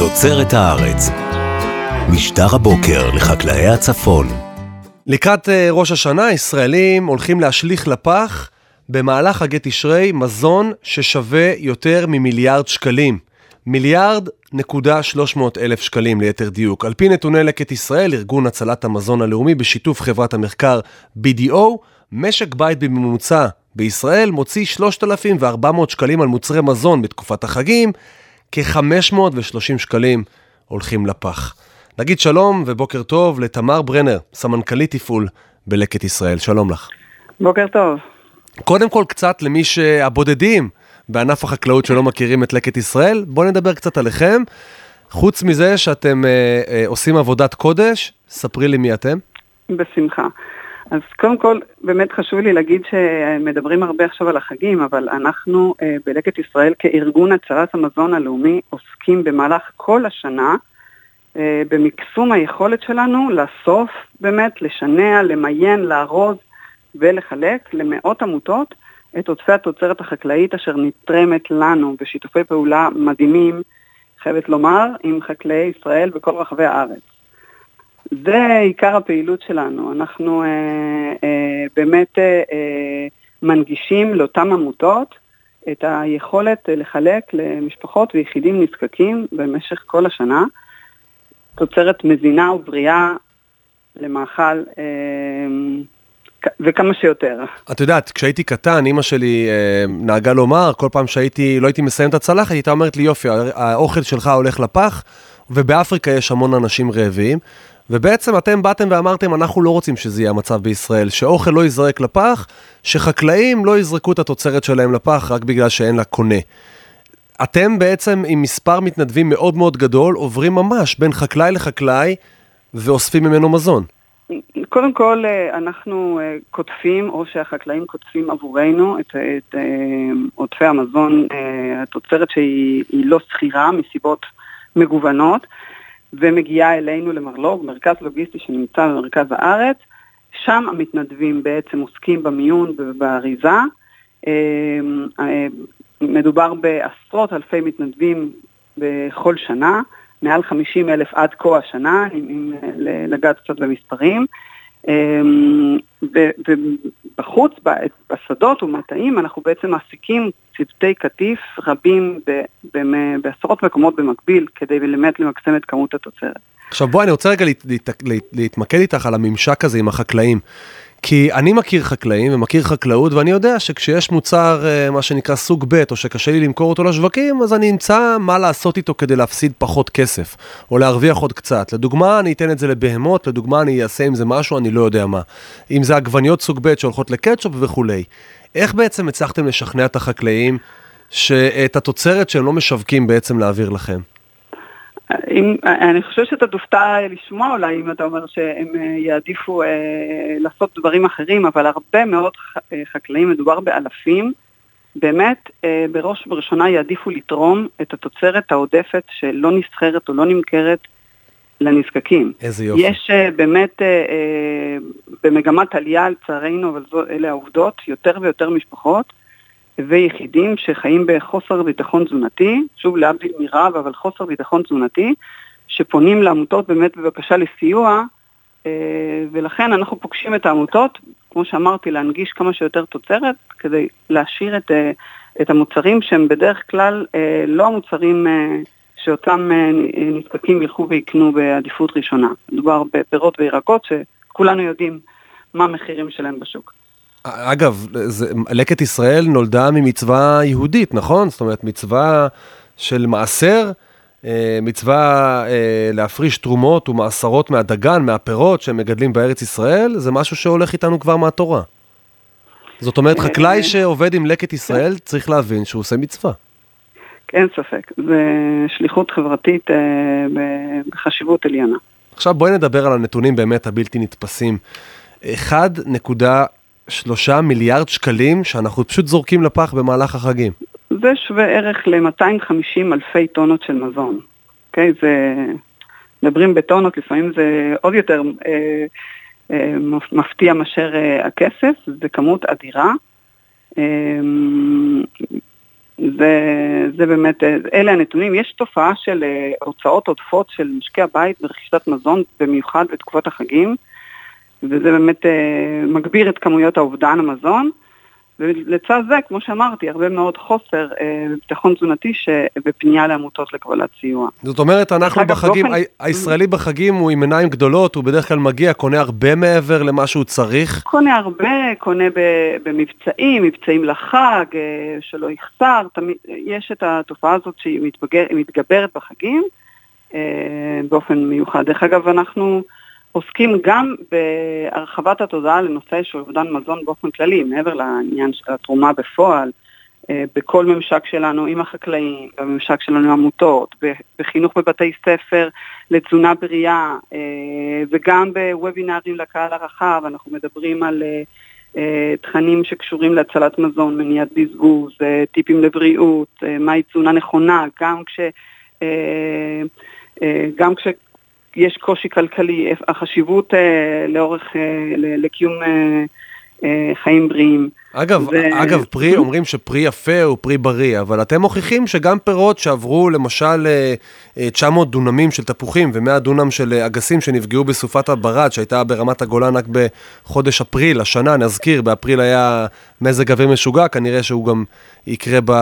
תוצרת הארץ. משטר הבוקר לחקלאי הצפון. לקראת אה, ראש השנה, ישראלים הולכים להשליך לפח במהלך חגי תשרי מזון ששווה יותר ממיליארד שקלים. מיליארד נקודה שלוש מאות אלף שקלים ליתר דיוק. על פי נתוני לקט ישראל, ארגון הצלת המזון הלאומי בשיתוף חברת המחקר BDO, משק בית בממוצע בישראל מוציא 3,400 שקלים על מוצרי מזון בתקופת החגים, כ-530 שקלים הולכים לפח. נגיד שלום ובוקר טוב לתמר ברנר, סמנכ"לית תפעול בלקט ישראל. שלום לך. בוקר טוב. קודם כל קצת למי שהבודדים בענף החקלאות שלא מכירים את לקט ישראל, בואו נדבר קצת עליכם. חוץ מזה שאתם אה, אה, עושים עבודת קודש, ספרי לי מי אתם. בשמחה. אז קודם כל, באמת חשוב לי להגיד שמדברים הרבה עכשיו על החגים, אבל אנחנו אה, בלקט ישראל כארגון הצלת המזון הלאומי עוסקים במהלך כל השנה אה, במקסום היכולת שלנו לאסוף, באמת, לשנע, למיין, לארוז ולחלק למאות עמותות את עודפי התוצרת החקלאית אשר נתרמת לנו בשיתופי פעולה מדהימים, חייבת לומר, עם חקלאי ישראל בכל רחבי הארץ. זה עיקר הפעילות שלנו. אנחנו אה, אה, באמת אה, אה, מנגישים לאותן עמותות את היכולת לחלק למשפחות ויחידים נזקקים במשך כל השנה. תוצרת מזינה ובריאה למאכל אה, וכמה שיותר. את יודעת, כשהייתי קטן, אימא שלי אה, נהגה לומר, כל פעם שהייתי, לא הייתי מסיים את הצלחת, היא הייתה אומרת לי, יופי, האוכל שלך הולך לפח, ובאפריקה יש המון אנשים רעבים. ובעצם אתם באתם ואמרתם, אנחנו לא רוצים שזה יהיה המצב בישראל, שאוכל לא ייזרק לפח, שחקלאים לא יזרקו את התוצרת שלהם לפח רק בגלל שאין לה קונה. אתם בעצם עם מספר מתנדבים מאוד מאוד גדול, עוברים ממש בין חקלאי לחקלאי ואוספים ממנו מזון. קודם כל, אה, אנחנו אה, קוטפים, או שהחקלאים קוטפים עבורנו את, את אה, עודפי המזון, התוצרת שהיא לא שכירה מסיבות מגוונות. ומגיעה אלינו למרלוג, מרכז לוגיסטי שנמצא במרכז הארץ. שם המתנדבים בעצם עוסקים במיון ובאריזה. אמ, אה, מדובר בעשרות אלפי מתנדבים בכל שנה, מעל 50 אלף עד כה השנה, אם לגעת קצת במספרים. ובחוץ, בשדות ומטעים, אנחנו בעצם מעסיקים צוותי קטיף רבים בעשרות מקומות במקביל, כדי באמת למקסם את כמות התוצרת. עכשיו בואי, אני רוצה רגע להתמקד איתך על הממשק הזה עם החקלאים. כי אני מכיר חקלאים ומכיר חקלאות, ואני יודע שכשיש מוצר, אה, מה שנקרא סוג ב', או שקשה לי למכור אותו לשווקים, אז אני אמצא מה לעשות איתו כדי להפסיד פחות כסף, או להרוויח עוד קצת. לדוגמה, אני אתן את זה לבהמות, לדוגמה, אני אעשה עם זה משהו, אני לא יודע מה. אם זה עגבניות סוג ב' שהולכות לקטשופ וכולי. איך בעצם הצלחתם לשכנע את החקלאים שאת התוצרת שהם לא משווקים בעצם להעביר לכם? אם, אני חושבת שאתה תופתע לשמוע אולי אם אתה אומר שהם אה, יעדיפו אה, לעשות דברים אחרים, אבל הרבה מאוד אה, חקלאים, מדובר באלפים, באמת אה, בראש ובראשונה יעדיפו לתרום את התוצרת העודפת שלא נסחרת או לא נמכרת לנזקקים. איזה יופי. יש אה, באמת אה, אה, במגמת עלייה לצערנו, אבל זו, אלה העובדות, יותר ויותר משפחות ויחידים שחיים בחוסר ביטחון תזונתי, שוב להבדיל מרב, אבל חוסר ביטחון תזונתי, שפונים לעמותות באמת בבקשה לסיוע, אה, ולכן אנחנו פוגשים את העמותות, כמו שאמרתי, להנגיש כמה שיותר תוצרת, כדי להשאיר את, אה, את המוצרים שהם בדרך כלל אה, לא המוצרים שאותם נזקקים ילכו ויקנו בעדיפות ראשונה. מדובר בפירות וירקות שכולנו יודעים מה המחירים שלהם בשוק. אגב, זה, לקט ישראל נולדה ממצווה יהודית, נכון? זאת אומרת, מצווה של מעשר, אה, מצווה אה, להפריש תרומות ומעשרות מהדגן, מהפירות שהם מגדלים בארץ ישראל, זה משהו שהולך איתנו כבר מהתורה. זאת אומרת, אה, חקלאי שעובד עם לקט ישראל צריך להבין שהוא עושה מצווה. אין ספק, זה שליחות חברתית בחשיבות עליונה. עכשיו בואי נדבר על הנתונים באמת הבלתי נתפסים. 1.2 שלושה מיליארד שקלים שאנחנו פשוט זורקים לפח במהלך החגים. זה שווה ערך ל-250 אלפי טונות של מזון. אוקיי? Okay, זה... מדברים בטונות, לפעמים זה עוד יותר אה, אה, מפתיע מאשר אה, הכסף, זה כמות אדירה. אה, זה, זה באמת, אלה הנתונים. יש תופעה של הוצאות עודפות של משקי הבית ברכישת מזון, במיוחד בתקופות החגים, וזה באמת מגביר את כמויות האובדן המזון. ולצד זה, כמו שאמרתי, הרבה מאוד חוסר בביטחון אה, תזונתי בפנייה לעמותות לקבלת סיוע. זאת אומרת, אנחנו בחגים, באופן... הישראלי בחגים הוא עם עיניים גדולות, הוא בדרך כלל מגיע, קונה הרבה מעבר למה שהוא צריך? קונה הרבה, קונה במבצעים, מבצעים לחג, אה, שלא יחסר, תמיד, יש את התופעה הזאת שהיא מתבגר, מתגברת בחגים אה, באופן מיוחד. דרך אגב, אנחנו... עוסקים גם בהרחבת התודעה לנושא של אובדן מזון באופן כללי, מעבר לעניין של התרומה בפועל, אה, בכל ממשק שלנו עם החקלאים, בממשק שלנו עם עמותות, בחינוך בבתי ספר לתזונה בריאה, אה, וגם בוובינארים לקהל הרחב, אנחנו מדברים על אה, תכנים שקשורים להצלת מזון, מניעת בזבוז, טיפים לבריאות, מהי תזונה נכונה, גם כש... גם כש... יש קושי כלכלי, החשיבות אה, לאורך, אה, לקיום אה, חיים בריאים. אגב, ו... אגב, פרי, אומרים שפרי יפה הוא פרי בריא, אבל אתם מוכיחים שגם פירות שעברו למשל 900 אה, דונמים של תפוחים ו-100 דונם של אה, אגסים שנפגעו בסופת הברד, שהייתה ברמת הגולן רק בחודש אפריל, השנה, נזכיר, באפריל היה מזג אוויר משוגע, כנראה שהוא גם יקרה, ב,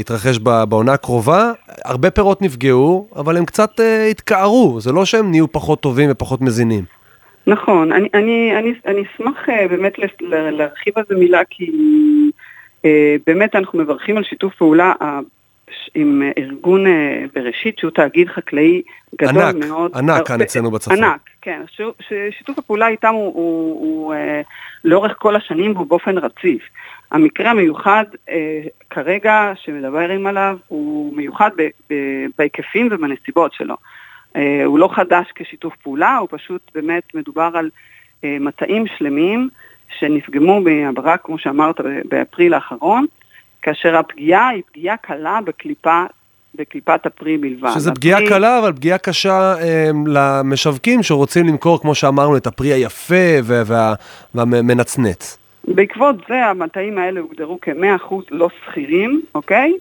יתרחש בעונה הקרובה. הרבה פירות נפגעו, אבל הם קצת התקערו, זה לא שהם נהיו פחות טובים ופחות מזינים. נכון, אני, אני, אני, אני אשמח uh, באמת להרחיב על זה מילה כי uh, באמת אנחנו מברכים על שיתוף פעולה uh, עם ארגון בראשית שהוא תאגיד חקלאי גדול ענק, מאוד. ענק, ענק כאן אצלנו בצפון. ענק, כן. ש, ששיתוף הפעולה איתם הוא, הוא, הוא לאורך כל השנים והוא באופן רציף. המקרה המיוחד כרגע שמדברים עליו הוא מיוחד ב, ב, בהיקפים ובנסיבות שלו. אה, הוא לא חדש כשיתוף פעולה, הוא פשוט באמת מדובר על אה, מטעים שלמים שנפגמו מהברק, כמו שאמרת, באפריל האחרון, כאשר הפגיעה היא פגיעה קלה בקליפה בקליפת הפרי בלבד. שזה הפרי... פגיעה קלה, אבל פגיעה קשה אה, למשווקים שרוצים למכור, כמו שאמרנו, את הפרי היפה וה... והמנצנץ. בעקבות זה המטעים האלה הוגדרו כ-100% לא שכירים, אוקיי?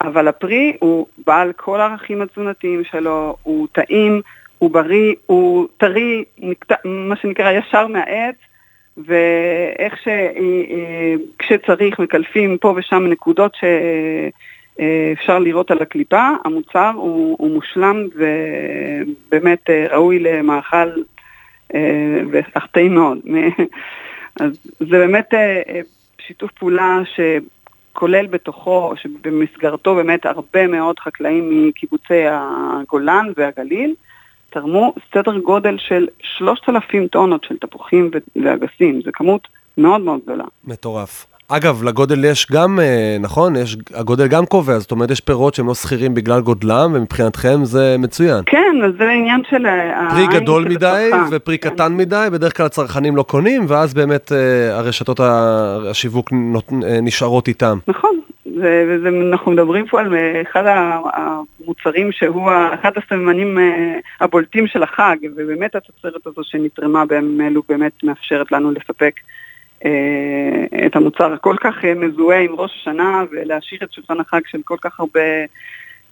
אבל הפרי הוא בעל כל הערכים התזונתיים שלו, הוא טעים, הוא בריא, הוא טרי, מה שנקרא ישר מהעץ, ואיך שכשצריך מקלפים פה ושם נקודות שאפשר לראות על הקליפה, המוצר הוא, הוא מושלם ובאמת ראוי למאכל ואך טעים מאוד. אז זה באמת שיתוף פעולה ש... כולל בתוכו, שבמסגרתו באמת הרבה מאוד חקלאים מקיבוצי הגולן והגליל, תרמו סדר גודל של 3,000 טונות של תפוחים ואגסים, זו כמות מאוד מאוד גדולה. מטורף. אגב, לגודל יש גם, אה, נכון? יש, הגודל גם קובע, זאת אומרת, יש פירות שהם לא שכירים בגלל גודלם, ומבחינתכם זה מצוין. כן, אז זה עניין של... פרי גדול מדי ופרי כן. קטן מדי, בדרך כלל הצרכנים לא קונים, ואז באמת אה, הרשתות השיווק אה, נשארות איתם. נכון, ואנחנו מדברים פה על אחד המוצרים שהוא אחד הסממנים הבולטים של החג, ובאמת התוצרת הזו שנתרמה בימים אלו באמת מאפשרת לנו לספק. אה, את המוצר הכל כך אה, מזוהה עם ראש השנה ולהשאיר את שולחן החג של כל כך הרבה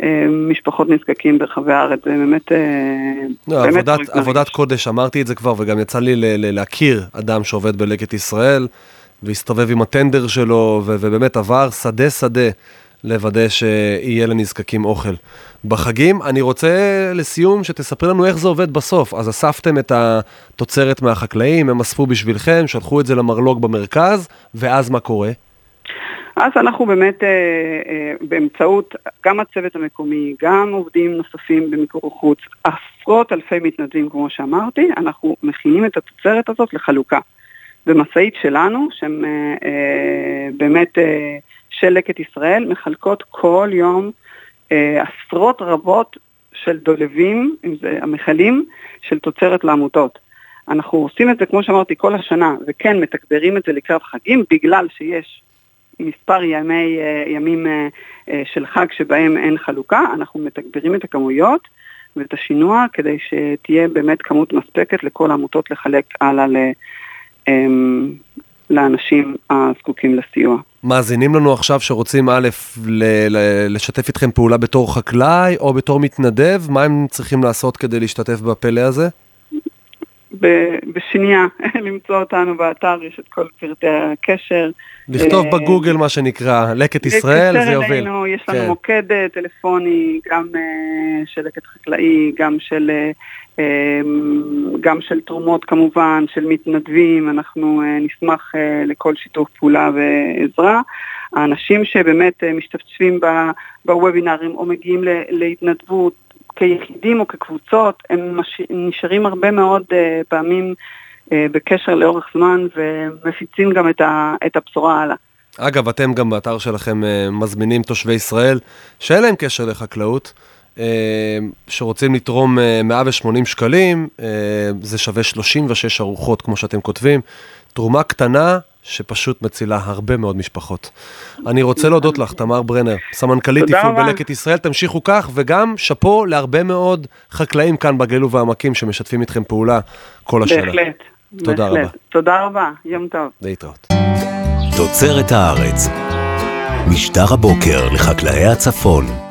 אה, משפחות נזקקים ברחבי הארץ, זה באמת... לא, באמת עבודת, עבודת קודש, אמרתי את זה כבר, וגם יצא לי להכיר אדם שעובד בלקט ישראל, והסתובב עם הטנדר שלו, ובאמת עבר שדה שדה לוודא שיהיה לנזקקים אוכל. בחגים, אני רוצה לסיום שתספרי לנו איך זה עובד בסוף. אז אספתם את התוצרת מהחקלאים, הם אספו בשבילכם, שלחו את זה למרלוג במרכז, ואז מה קורה? אז אנחנו באמת אה, אה, באמצעות גם הצוות המקומי, גם עובדים נוספים במיקור חוץ, עשרות אלפי מתנדבים כמו שאמרתי, אנחנו מכינים את התוצרת הזאת לחלוקה. במשאית שלנו, שהן אה, אה, באמת אה, של לקט ישראל, מחלקות כל יום אה, עשרות רבות של דולבים, אם זה המכלים, של תוצרת לעמותות. אנחנו עושים את זה, כמו שאמרתי, כל השנה, וכן מתגברים את זה לקראת חגים, בגלל שיש מספר ימי, אה, ימים אה, של חג שבהם אין חלוקה, אנחנו מתגברים את הכמויות ואת השינוע כדי שתהיה באמת כמות מספקת לכל העמותות לחלק הלאה לאנשים הזקוקים לסיוע. מאזינים לנו עכשיו שרוצים א', לשתף איתכם פעולה בתור חקלאי או בתור מתנדב, מה הם צריכים לעשות כדי להשתתף בפלא הזה? בשנייה למצוא אותנו באתר, יש את כל פרטי הקשר. לכתוב אה, בגוגל מה שנקרא, לקט ישראל, זה יוביל. אלינו, יש לנו כן. מוקד אה, טלפוני, גם אה, של לקט חקלאי, גם של, אה, גם של תרומות כמובן, של מתנדבים, אנחנו נשמח לכל שיתוף פעולה ועזרה. האנשים שבאמת משתתפים בוובינרים או מגיעים להתנדבות כיחידים או כקבוצות, הם מש... נשארים הרבה מאוד אה, פעמים אה, בקשר לאורך זמן ומפיצים גם את, ה... את הבשורה הלאה. אגב, אתם גם באתר שלכם אה, מזמינים תושבי ישראל שאין להם קשר לחקלאות, שרוצים לתרום אה, 180 שקלים, זה שווה 36 ארוחות, כמו שאתם כותבים. תרומה קטנה שפשוט מצילה הרבה מאוד משפחות. אני רוצה להודות לך, תמר ברנר, סמנכ"לית תפעול. בלקט ישראל, תמשיכו כך, וגם שאפו להרבה מאוד חקלאים כאן בגליל ובעמקים שמשתפים איתכם פעולה כל השנה. בהחלט. תודה בהחלט. רבה. תודה רבה, יום טוב. להתראות. תוצרת הארץ. משטר הבוקר לחקלאי הצפון.